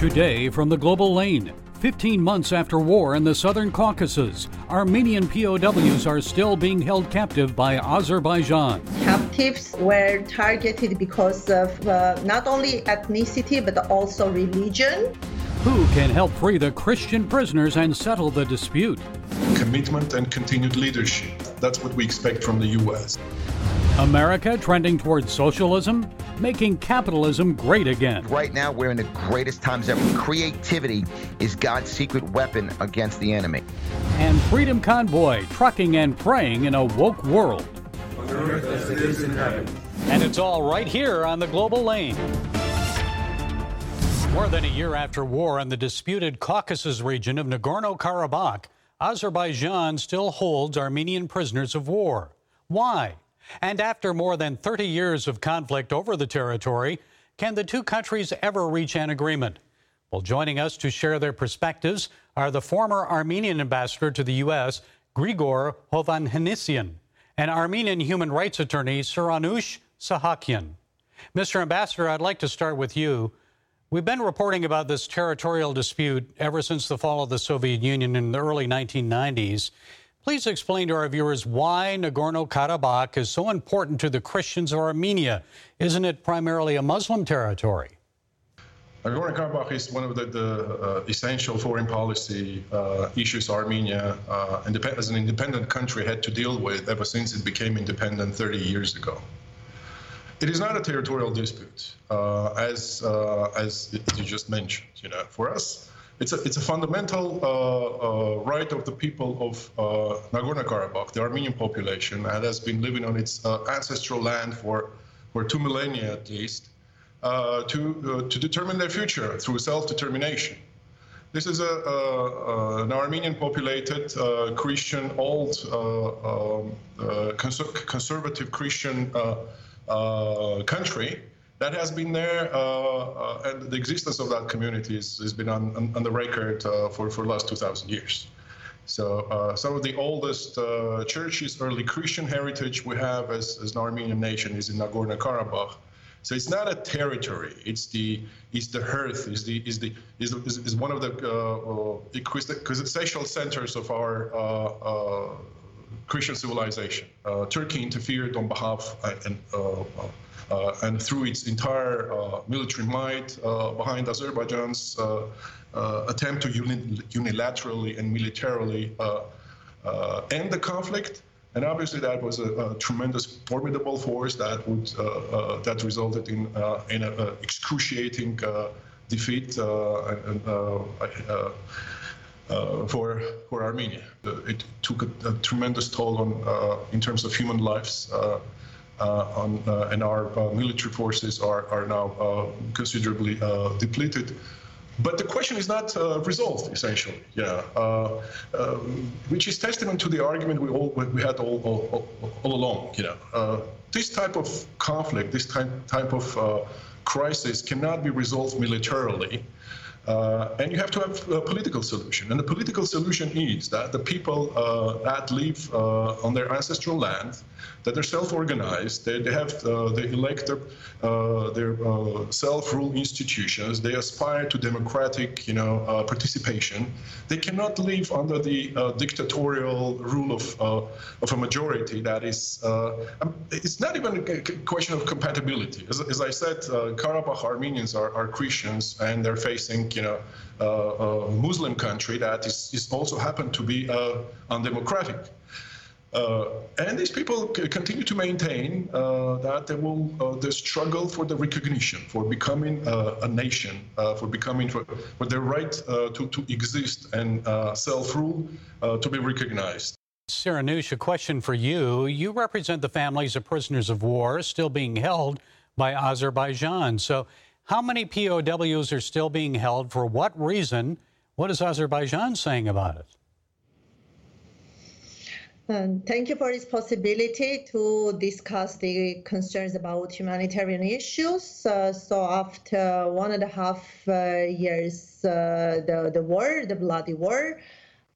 Today from the Global Lane. 15 months after war in the southern Caucasus, Armenian POWs are still being held captive by Azerbaijan. Captives were targeted because of uh, not only ethnicity but also religion. Who can help free the Christian prisoners and settle the dispute? Commitment and continued leadership. That's what we expect from the U.S. America trending towards socialism, making capitalism great again. Right now, we're in the greatest times ever. Creativity is God's secret weapon against the enemy. And Freedom Convoy, trucking and praying in a woke world. On earth as it is in heaven. And it's all right here on the Global Lane. More than a year after war in the disputed Caucasus region of Nagorno Karabakh, Azerbaijan still holds Armenian prisoners of war. Why? And after more than 30 years of conflict over the territory, can the two countries ever reach an agreement? Well, joining us to share their perspectives are the former Armenian ambassador to the U.S., Grigor Hovhannisyan, and Armenian human rights attorney Siranush Sahakyan. Mr. Ambassador, I'd like to start with you. We've been reporting about this territorial dispute ever since the fall of the Soviet Union in the early 1990s. Please explain to our viewers why Nagorno Karabakh is so important to the Christians of Armenia. Isn't it primarily a Muslim territory? Nagorno Karabakh is one of the, the uh, essential foreign policy uh, issues Armenia, uh, as an independent country, had to deal with ever since it became independent 30 years ago. It is not a territorial dispute, uh, as uh, as you just mentioned. You know, for us, it's a, it's a fundamental uh, uh, right of the people of uh, Nagorno-Karabakh, the Armenian population, that has been living on its uh, ancestral land for, for two millennia at least, uh, to, uh, to determine their future through self-determination. This is a, a, an Armenian populated Christian, old, um, conser conservative Christian country that has been there, uh, uh, and the existence of that community has been on, on, on the record uh, for, for the last 2,000 years. So uh, some of the oldest uh, churches, early Christian heritage we have as, as an Armenian nation is in Nagorno-Karabakh. So it's not a territory. It's the it's the hearth. Is the is the is, one of the uh, centers of our Christian civilization. Turkey interfered on behalf and uh, and through its entire uh, military might uh, behind Azerbaijan's attempt to uni unilaterally and militarily end the conflict. And obviously, that was a, a tremendous, formidable force that would uh, uh, that resulted in uh, in an excruciating defeat and, for for Armenia. it took a, a, tremendous toll on in terms of human lives. Uh, on, uh, and our uh, military forces are, are now considerably depleted. But the question is not uh, resolved, essentially. Yeah, uh, uh, which is testament to the argument we all we had all, all, all along. You know, this type of conflict, this type type of crisis cannot be resolved militarily. Uh, and you have to have a political solution. And the political solution is that the people uh, that live uh, on their ancestral land, that they're self-organized, they, they have uh, they elect their, uh, their uh, self-rule institutions, they aspire to democratic, you know, participation. They cannot live under the dictatorial rule of of a majority that is. Um, it's not even a question of compatibility. As, as I said, Karabakh Armenians are, are Christians and they're facing you know, uh, a Muslim country that is, is also happened to be uh, undemocratic. Uh, and these people continue to maintain uh, that they will uh, the struggle for the recognition, for becoming uh, a nation, for becoming for, for their right to, to exist and self-rule to be recognized. Siranush, a question for you. You represent the families of prisoners of war still being held by Azerbaijan. So how many POWs are still being held? For what reason? What is Azerbaijan saying about it? Um, thank you for this possibility to discuss the concerns about humanitarian issues. Uh, so after one and a half uh, years, uh, the, the war, the bloody war,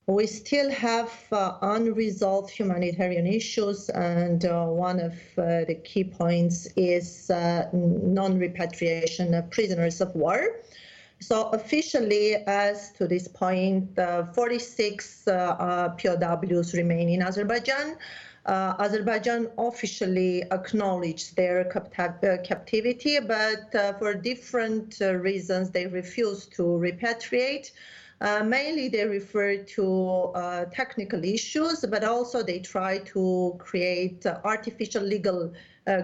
we still have uh, unresolved humanitarian issues, and uh, one of uh, the key points is uh, non repatriation of prisoners of war. So officially, as to this point, uh, 46 uh, POWs remain in Azerbaijan. Azerbaijan officially acknowledged their captivity, but for different reasons, they refused to repatriate. Mainly, they refer to technical issues, but also they try to create artificial legal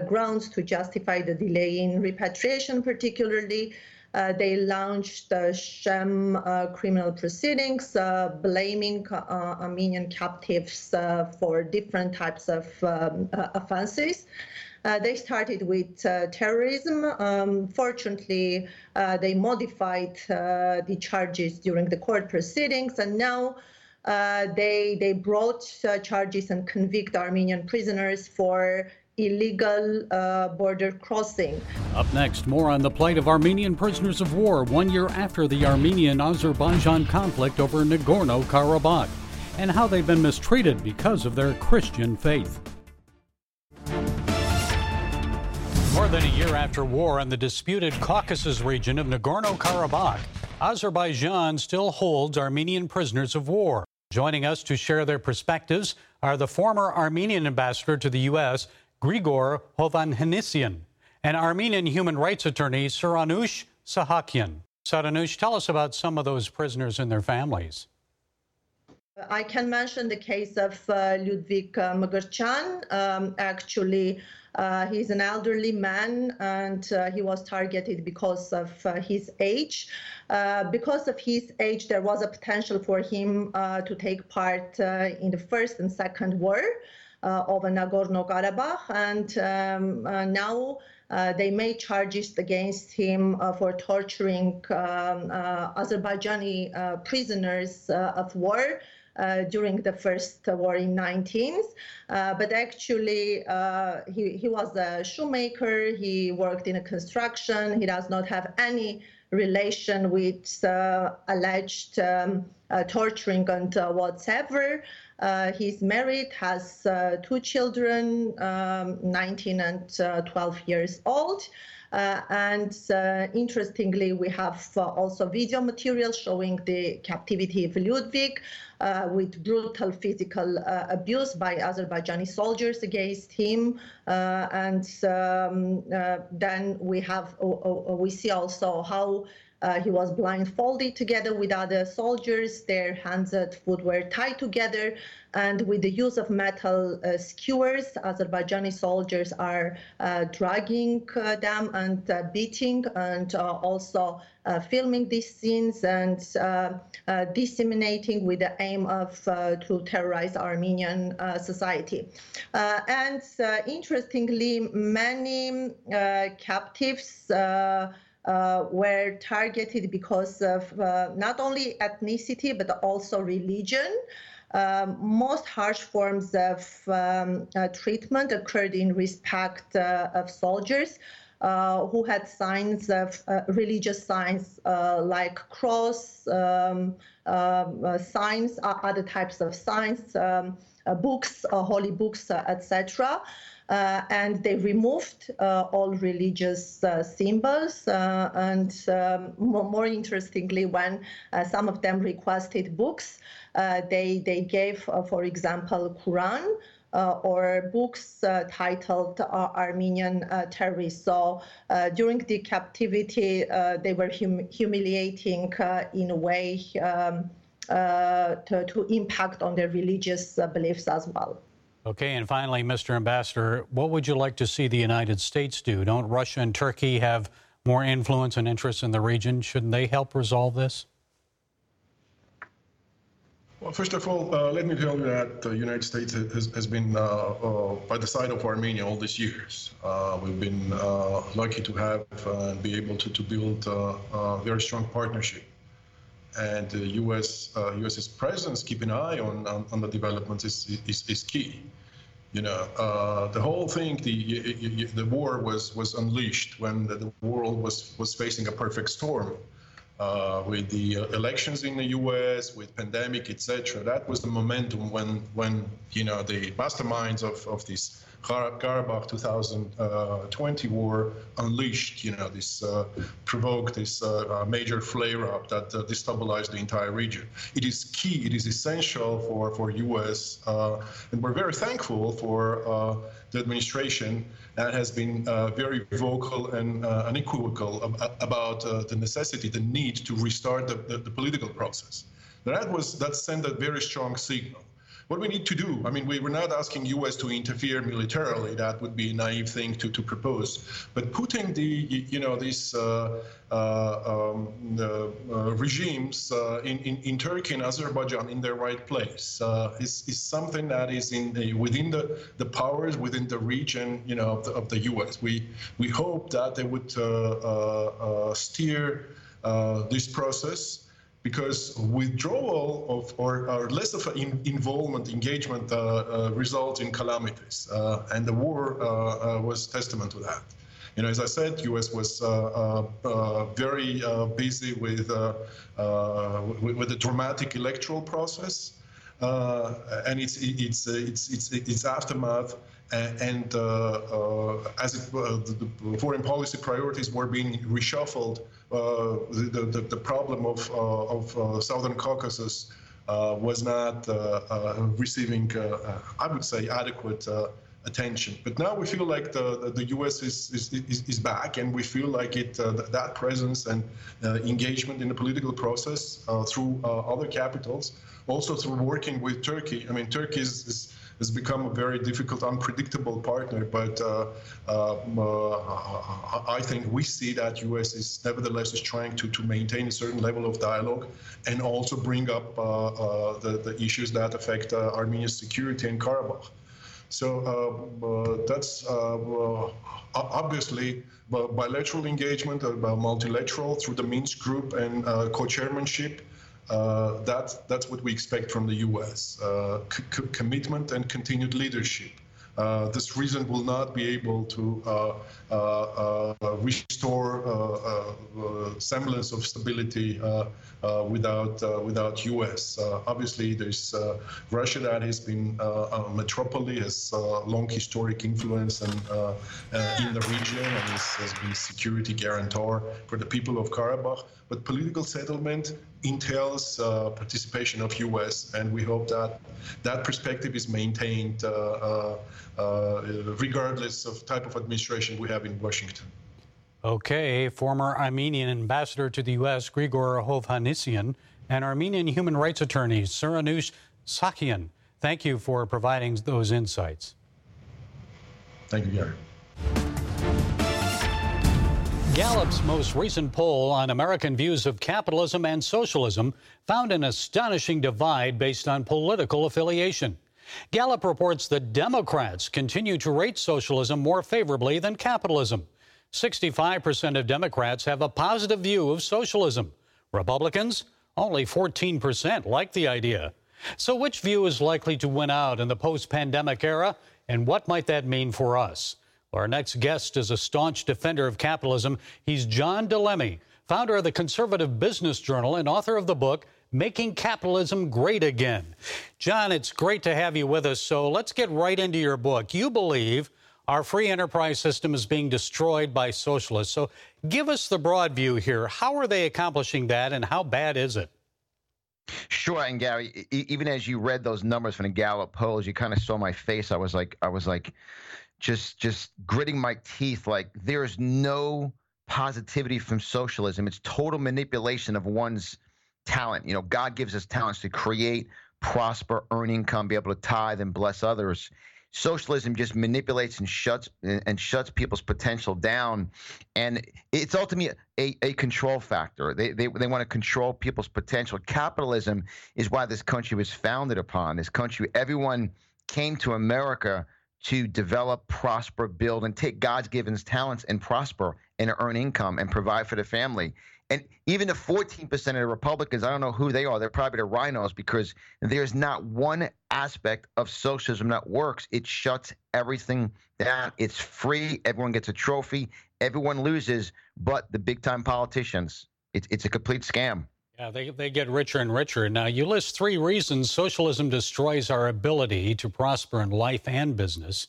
grounds to justify the delay in repatriation, particularly. Uh, they launched uh, sham uh, criminal proceedings, uh, blaming uh, Armenian captives uh, for different types of um, offenses. Uh, they started with uh, terrorism. Um, fortunately, uh, they modified the charges during the court proceedings, and now they they brought charges and convict Armenian prisoners for illegal uh, border crossing. Up next, more on the plight of Armenian prisoners of war one year after the Armenian Azerbaijan conflict over Nagorno Karabakh and how they've been mistreated because of their Christian faith. More than a year after war in the disputed Caucasus region of Nagorno Karabakh, Azerbaijan still holds Armenian prisoners of war. Joining us to share their perspectives are the former Armenian ambassador to the U.S., Grigor Hovhannisyan, and Armenian human rights attorney Siranush Sahakyan. Siranush, tell us about some of those prisoners and their families. I can mention the case of uh, Ludwig uh, Um, actually, uh, he's an elderly man and uh, he was targeted because of uh, his age. Uh, because of his age, there was a potential for him uh, to take part in the First and Second War. Of Nagorno-Karabakh, and um, now uh, they made charges against him uh, for torturing um, uh, Azerbaijani prisoners of war. Uh, during the first war in 19th. Uh, but actually, uh, he, he was a shoemaker, he worked in a construction, he does not have any relation with alleged um, torturing and whatever. Uh, he's married, has uh, two children, um, 19 and uh, 12 years old. Uh, and uh, interestingly, we have uh, also video material showing the captivity of Ludwig with brutal physical abuse by Azerbaijani soldiers against him. and um, then we have, we see also how uh, he was blindfolded together with other soldiers. Their hands and foot were tied together. And with the use of metal uh, skewers, Azerbaijani soldiers are uh, dragging uh, them and uh, beating and uh, also filming these scenes and disseminating with the aim of to terrorize Armenian society. and interestingly, many captives uh, were targeted because of uh, not only ethnicity but also religion. Um, most harsh forms of um, uh, treatment occurred in respect uh, of soldiers. Uh, who had signs of uh, religious signs like cross um, um signs, other types of signs, um, books, holy books, etc. Uh, and they removed uh, all religious uh, symbols. Uh, and um, more interestingly, when uh, some of them requested books, uh, they, they gave, for example, Quran. Uh, or books uh, titled uh, Armenian terrorists. So during the captivity, they were hum humiliating in a way um, to, to impact on their religious beliefs as well. Okay, and finally, Mr. Ambassador, what would you like to see the United States do? Don't Russia and Turkey have more influence and interest in the region? Shouldn't they help resolve this? Well, first of all, uh, let me tell you that the United States has, has been uh, uh, by the side of Armenia all these years. Uh, we've been uh, lucky to have and be able to, to build a very strong partnership and the U.S. Uh, U.S.'s presence, keep an eye on, on, on the developments is, is, is key. You know, uh, the whole thing, the the war was was unleashed when the world was was facing a perfect storm. Uh, with the uh, elections in the U.S., with pandemic, etc. That was the momentum when, when you know, the masterminds of, of this Karabakh 2020 war unleashed, you know, this uh, provoked this uh, major flare-up that uh, destabilized the entire region. It is key, it is essential for, for U.S., uh, and we're very thankful for uh, the administration that has been uh, very vocal and unequivocal ab- about the necessity, the need to restart the, the, the political process. That was that sent a very strong signal what we need to do. I mean, we were not asking U.S. to interfere militarily. That would be a naive thing to, to propose. But putting the, you know, these uh, uh, um, uh, regimes uh, in, in, in, Turkey and Azerbaijan in their right place uh, is, is something that is in the, within the, the powers, within the region, you know, of the, of the U.S. We, we hope that they would uh, steer this process because withdrawal of or, or less of in, involvement, engagement uh, uh, results in calamities, uh, and the war uh, uh, was testament to that. You know, as I said, U.S. was uh, very busy with, with, with the dramatic electoral process, and its its its its its aftermath and uh, uh, as it, uh, the, the, foreign policy priorities were being reshuffled, Uh, the, the, the, problem of, uh, of uh, Southern Caucasus was not receiving, I would say, adequate attention. But now we feel like the, the U.S. is, is, is, back, and we feel like it uh, that presence and uh, engagement in the political process uh, through other capitals, also through working with Turkey. I mean, Turkey is, is has become a very difficult, unpredictable partner. But uh, um, uh, I think we see that U.S. is nevertheless is trying to, to maintain a certain level of dialogue and also bring up uh, uh the, the issues that affect uh, Armenia's security in Karabakh. So uh, that's obviously bilateral engagement, multilateral through the Minsk group and co-chairmanship uh, that's, that's what we expect from the US uh, commitment and continued leadership. Uh, this region will not be able to uh, uh, uh restore semblance of stability without without U.S. obviously, there's Russia that has been a metropolis, has long historic influence and in the region, and has been security guarantor for the people of Karabakh. But political settlement entails uh, participation of U.S. and we hope that that perspective is maintained uh, uh, uh, regardless of type of administration we have in Washington. Okay, former Armenian ambassador to the U.S. Grigor Hovhannisyan and Armenian human rights attorney Siranush Sahakyan. Thank you for providing those insights. Thank you, Gary. Gallup's most recent poll on American views of capitalism and socialism found an astonishing divide based on political affiliation. Gallup reports that Democrats continue to rate socialism more favorably than capitalism. 65% of Democrats have a positive view of socialism. Republicans, only 14% like the idea. So, which view is likely to win out in the post pandemic era, and what might that mean for us? Our next guest is a staunch defender of capitalism. He's John Di Lemme, founder of the Conservative Business Journal and author of the book, Making Capitalism Great Again. John, it's great to have you with us. So let's get right into your book. You believe our free enterprise system is being destroyed by socialists. So give us the broad view here. How are they accomplishing that, and how bad is it? Sure, and Gary, even as you read those numbers from the Gallup polls, you kind of saw my face. I was like, I was like, just just gritting my teeth like there's no positivity from socialism. It's total manipulation of one's talent. You know god gives us talents to create prosper earn income be able to tithe and bless others. Socialism just manipulates and shuts and shuts people's potential down. And it's ultimately a, a control factor. They, they, they want to control people's potential. Capitalism is why this country was founded upon. This country everyone came to america to develop, prosper, build, and take God's given talents and prosper and earn income and provide for the family. And even the 14% of the Republicans, I don't know who they are, they're probably the RINOs because there's not one aspect of socialism that works. It shuts everything down. It's free. Everyone gets a trophy. Everyone loses, but the big time politicians. It's, it's a complete scam. Yeah, they, they get richer and richer. Now, you list three reasons socialism destroys our ability to prosper in life and business.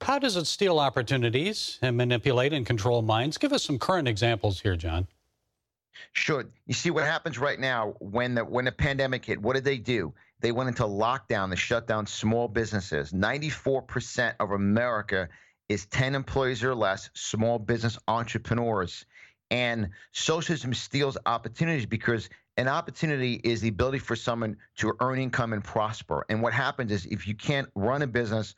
How does it steal opportunities and manipulate and control minds? Give us some current examples here, John. Sure. You see what happens right now when the when the pandemic hit. What did they do? They went into lockdown. They shut down small businesses. Ninety-four percent of America is ten employees or less. Small business entrepreneurs, and socialism steals opportunities because an opportunity is the ability for someone to earn income and prosper. And what happens is if you can't run a business,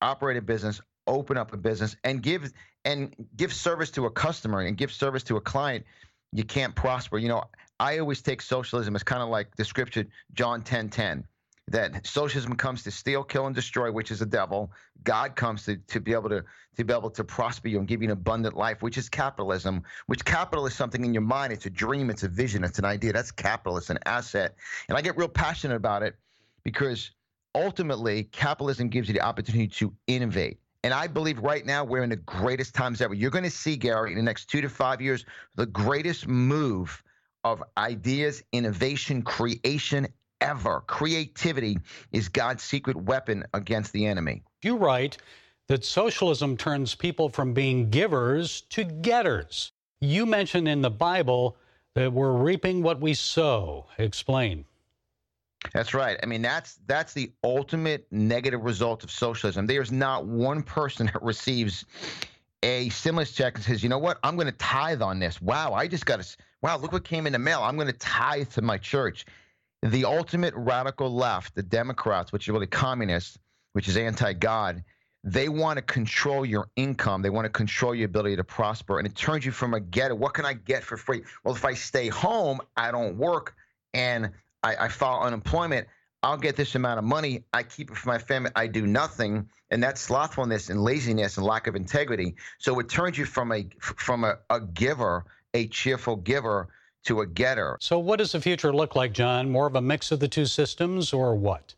operate a business, open up a business, and give and give service to a customer and give service to a client you can't prosper. You know, I always take socialism as kind of like the scripture John 10 10 that socialism comes to steal, kill, and destroy, which is the devil. God comes to, to be able to to be able to prosper you and give you an abundant life, which is capitalism. Which capital is something in your mind. It's a dream. It's a vision. It's an idea. That's capital. It's an asset. And I get real passionate about it because ultimately capitalism gives you the opportunity to innovate. And I believe right now we're in the greatest times ever. You're going to see, Gary, in the next two to five years, the greatest move of ideas, innovation, creation ever. Creativity is God's secret weapon against the enemy. You write that socialism turns people from being givers to getters. You mention in the Bible that we're reaping what we sow. Explain. That's right. I mean, that's that's the ultimate negative result of socialism. There's not one person that receives a stimulus check and says, "You know what? I'm going to tithe on this." Wow, I just got to. Wow, look what came in the mail. I'm going to tithe to my church. The ultimate radical left, the Democrats, which are really communists, which is anti-God, they want to control your income. They want to control your ability to prosper, and it turns you from a getter. What can I get for free? Well, if I stay home, I don't work, and I, I file unemployment. I'll get this amount of money. I keep it for my family. I do nothing, and that's slothfulness and laziness and lack of integrity. So it turns you from a from a, a giver, a cheerful giver, to a getter. So what does the future look like, John? More of a mix of the two systems, or what?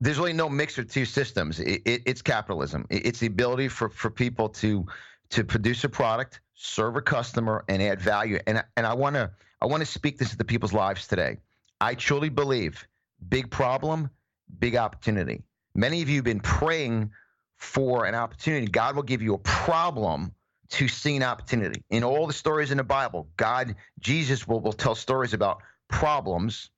There's really no mix of two systems. It, it, it's capitalism. It, it's the ability for, for people to to produce a product, serve a customer, and add value. And and I want to I want to speak this into people's lives today. I truly believe big problem, big opportunity. Many of you have been praying for an opportunity. God will give you a problem to see an opportunity. In all the stories in the Bible, God, Jesus will, will tell stories about problems,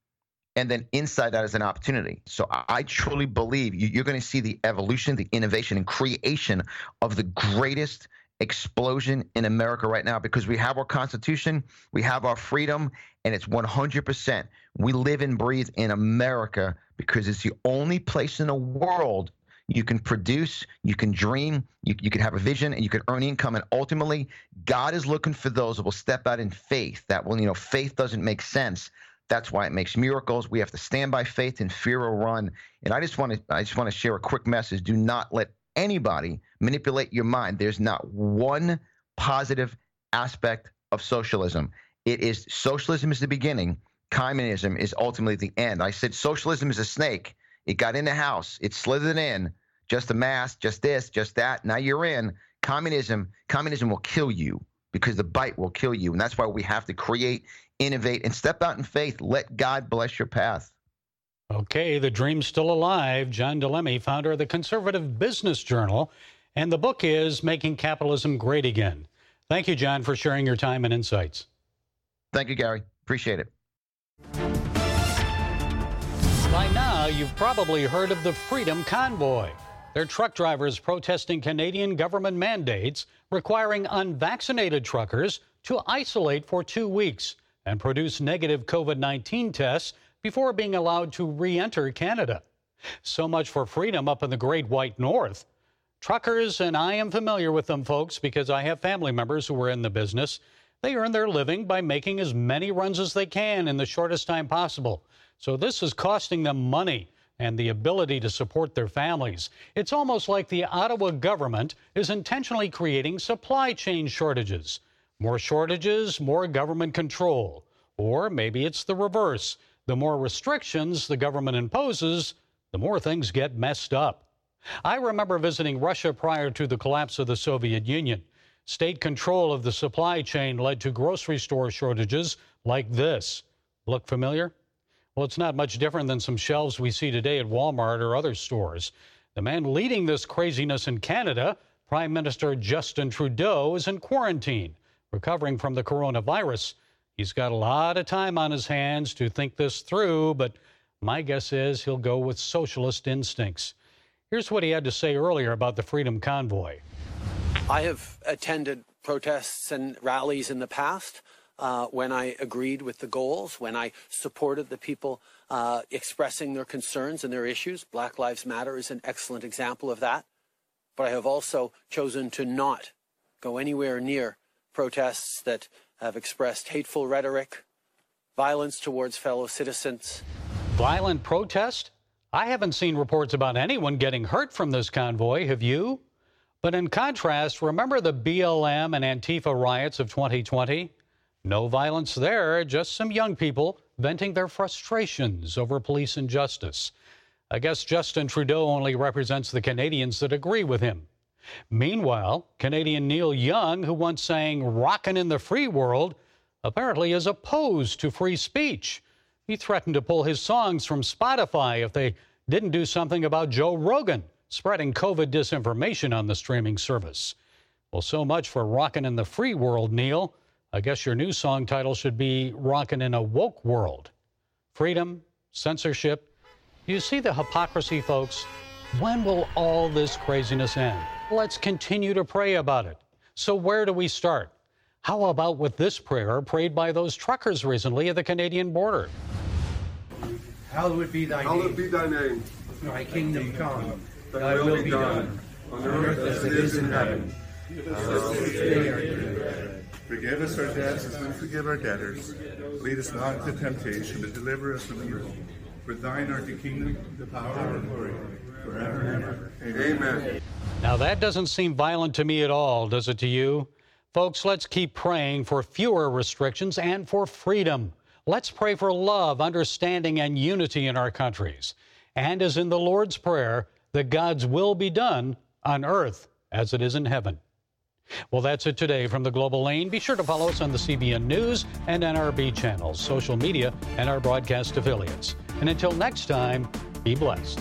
and then inside that is an opportunity. So I, truly believe you, you're going to see the evolution, the innovation, and creation of the greatest explosion in America right now because we have our Constitution, we have our freedom, and it's 100%. We live and breathe in America because it's the only place in the world you can produce, you can dream, you, you can have a vision, and you can earn income. And ultimately, God is looking for those that will step out in faith. That will, you know, faith doesn't make sense. That's why it makes miracles. We have to stand by faith and fear will run. And I just want to, I just want to share a quick message. Do not let anybody manipulate your mind. There's not one positive aspect of socialism. It is socialism is the beginning, communism is ultimately the end. I said socialism is a snake. It got in the house, it slithered in, just a mask, just this, just that. Now you're in. Communism, communism will kill you because the bite will kill you. And that's why we have to create, innovate, and step out in faith. Let God bless your path. Okay, the dream's still alive. John Di Lemme, founder of the Conservative Business Journal, and the book is Making Capitalism Great Again. Thank you, John, for sharing your time and insights. Thank you, Gary. Appreciate it. By now, you've probably heard of the Freedom Convoy. They're truck drivers protesting Canadian government mandates requiring unvaccinated truckers to isolate for two weeks and produce negative COVID 19 tests before being allowed to re enter Canada. So much for freedom up in the great white north. Truckers, and I am familiar with them, folks, because I have family members who are in the business. They earn their living by making as many runs as they can in the shortest time possible. So this is costing them money and the ability to support their families. It's almost like the Ottawa government is intentionally creating supply chain shortages. More shortages, more government control. Or maybe it's the reverse. The more restrictions the government imposes, the more things get messed up. I remember visiting Russia prior to the collapse of the Soviet Union. State control of the supply chain led to grocery store shortages like this. Look familiar? Well, it's not much different than some shelves we see today at Walmart or other stores. The man leading this craziness in Canada, Prime Minister Justin Trudeau, is in quarantine, recovering from the coronavirus. He's got a lot of time on his hands to think this through, but my guess is he'll go with socialist instincts. Here's what he had to say earlier about the Freedom Convoy. I have attended protests and rallies in the past uh, when I agreed with the goals, when I supported the people uh, expressing their concerns and their issues. Black Lives Matter is an excellent example of that. But I have also chosen to not go anywhere near protests that have expressed hateful rhetoric, violence towards fellow citizens. Violent protest? I haven't seen reports about anyone getting hurt from this convoy, have you? But in contrast, remember the BLM and Antifa riots of 2020? No violence there, just some young people venting their frustrations over police injustice. I guess Justin Trudeau only represents the Canadians that agree with him. Meanwhile, Canadian Neil Young, who once sang Rockin' in the Free World, apparently is opposed to free speech. He threatened to pull his songs from Spotify if they didn't do something about Joe Rogan spreading COVID disinformation on the streaming service. Well, so much for Rockin' in the Free World, Neil. I guess your new song title should be Rockin' in a Woke World. Freedom, censorship. You see the hypocrisy, folks? When will all this craziness end? Let's continue to pray about it. So, where do we start? How about with this prayer prayed by those truckers recently at the Canadian border? Hallowed be thy Hallowed name. be thy name. Thy kingdom come. Thy will be done. On earth as it is in heaven. Give us this day our daily bread. Forgive us our debts as we forgive our debtors. Lead us not into temptation, but deliver us from evil. For thine art the kingdom, the power, and the glory, forever and ever. Amen. Now, that doesn't seem violent to me at all, does it to you? Folks, let's keep praying for fewer restrictions and for freedom. Let's pray for love, understanding, and unity in our countries. And as in the Lord's Prayer, that God's will be done on earth as it is in heaven. Well, that's it today from the Global Lane. Be sure to follow us on the CBN News and NRB channels, social media, and our broadcast affiliates. And until next time, be blessed.